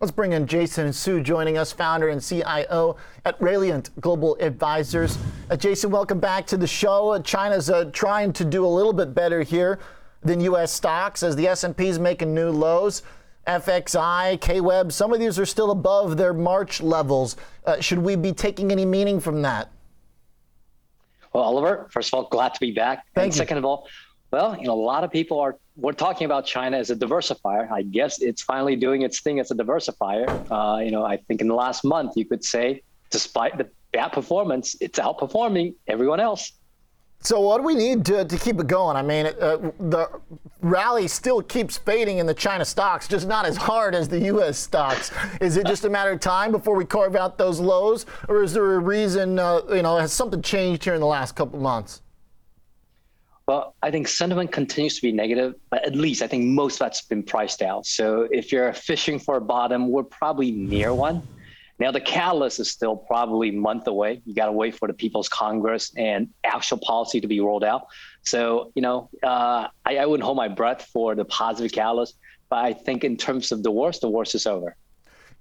Let's bring in Jason and Hsu joining us, founder and CIO at Rayliant Global Advisors. Uh, Jason, welcome back to the show. Uh, China's uh, trying to do a little bit better here than U.S. stocks as the S&P is making new lows. FXI, KWEB, some of these are still above their March levels. Uh, should we be taking any meaning from that? Well, Oliver, first of all, glad to be back. Thank and you. second of all, well, you know, a lot of people are we're talking about China as a diversifier. I guess it's finally doing its thing as a diversifier. Uh, you know, I think in the last month you could say, despite the bad performance, it's outperforming everyone else. So what do we need to, to keep it going? I mean, uh, the rally still keeps fading in the China stocks, just not as hard as the U.S. stocks. Is it just a matter of time before we carve out those lows, or is there a reason? Uh, you know, has something changed here in the last couple months? Well, I think sentiment continues to be negative, but at least I think most of that's been priced out. So if you're fishing for a bottom, we're probably near one. Now the catalyst is still probably a month away. You got to wait for the People's Congress and actual policy to be rolled out. So you know, uh, I, I wouldn't hold my breath for the positive catalyst, but I think in terms of the worst, the worst is over.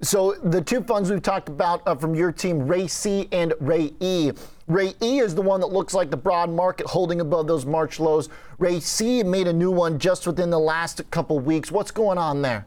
So the two funds we've talked about uh, from your team, Ray C and Ray E. Ray E is the one that looks like the broad market holding above those March lows. Ray C made a new one just within the last couple weeks. What's going on there?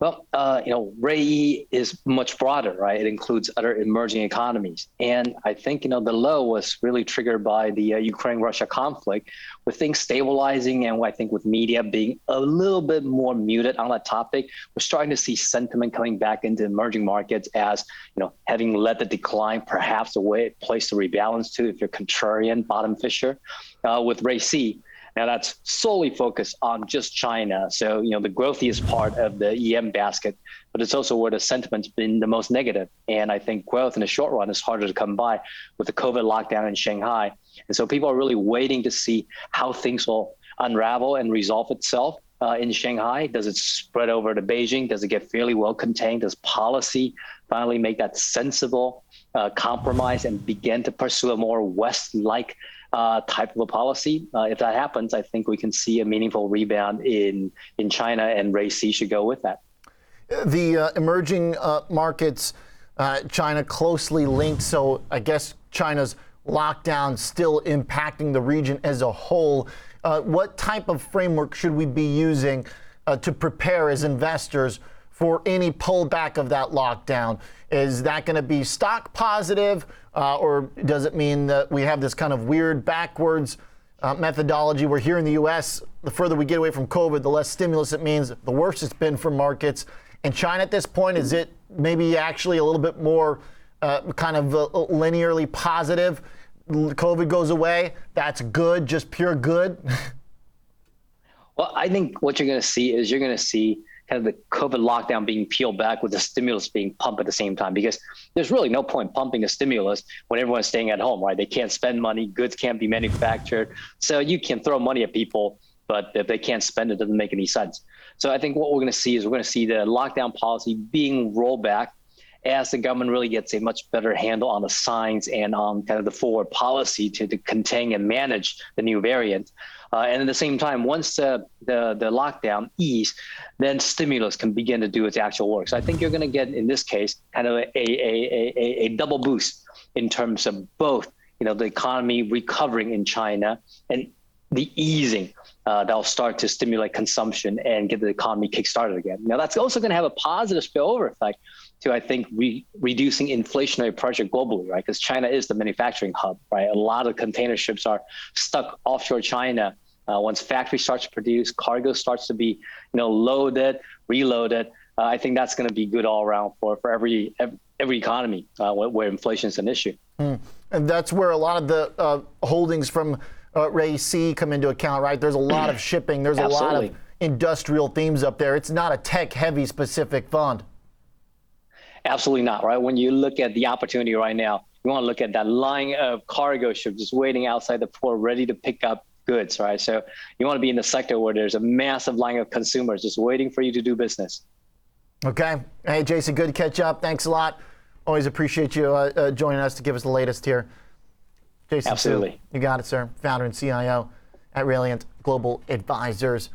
Well, uh, you know, RAE is much broader, right? It includes other emerging economies. And I think, you know, the low was really triggered by the uh, Ukraine Russia conflict, with things stabilizing and I think with media being a little bit more muted on that topic. We're starting to see sentiment coming back into emerging markets as, you know, having led the decline, perhaps a way place to rebalance to if you're contrarian, bottom fisher. Uh, with Ray C, now that's solely focused on just China. So, you know, the growthiest part of the EM basket, but it's also where the sentiment's been the most negative. And I think growth in the short run is harder to come by with the COVID lockdown in Shanghai. And so people are really waiting to see how things will unravel and resolve itself. Uh, in Shanghai? Does it spread over to Beijing? Does it get fairly well contained? Does policy finally make that sensible uh, compromise and begin to pursue a more West like uh, type of a policy. Uh, if that happens, I think we can see a meaningful rebound in in China, and Ray C should go with that. The uh, emerging uh, markets, uh, China closely linked. So I guess China's lockdown still impacting the region as a whole. What type of framework should we be using to prepare as investors? For any pullback of that lockdown? Is that going to be stock positive, uh, or does it mean that we have this kind of weird backwards uh, methodology where here in the U.S., the further we get away from COVID, the less stimulus it means, the worse it's been for markets. And China at this point, is it maybe actually a little bit more uh, kind of uh, linearly positive? COVID goes away, that's good, just pure good? well, I think what you're going to see is you're going to see kind of the COVID lockdown being peeled back with the stimulus being pumped at the same time because there's really no point pumping a stimulus when everyone's staying at home, right? They can't spend money, goods can't be manufactured. So you can throw money at people, but if they can't spend it, it doesn't make any sense. So I think what we're going to see is we're going to see the lockdown policy being rolled back as the government really gets a much better handle on the signs and on kind of the forward policy to, to contain and manage the new variant. Uh, and at the same time, once the, the, the lockdown ease, then stimulus can begin to do its actual work. So I think you're going to get, in this case, kind of a, a, a, a, a double boost in terms of both, you know, the economy recovering in China and the easing uh, that'll start to stimulate consumption and get the economy kickstarted again. Now, that's also going to have a positive spillover effect to, I think, re- reducing inflationary pressure globally, right? Because China is the manufacturing hub, right? A lot of container ships are stuck offshore China. Uh, once factory starts to produce, cargo starts to be, you know, loaded, reloaded. Uh, I think that's going to be good all around for for every every, economy uh, where, where inflation is an issue. Mm. And that's where a lot of the uh, holdings from uh, Ray C come into account, right? There's a lot of shipping. There's a lot of industrial themes up there. It's not a tech-heavy specific fund. Absolutely not, right? When you look at the opportunity right now, you want to look at that line of cargo ships just waiting outside the port, ready to pick up goods, right? So you want to be in the sector where there's a massive line of consumers just waiting for you to do business. Okay. Hey, Jason, good to catch up. Thanks a lot. Always appreciate you uh, uh, joining us to give us the latest here. Jason Absolutely. You got it, sir. Founder and CIO at Rayliant Global Advisors.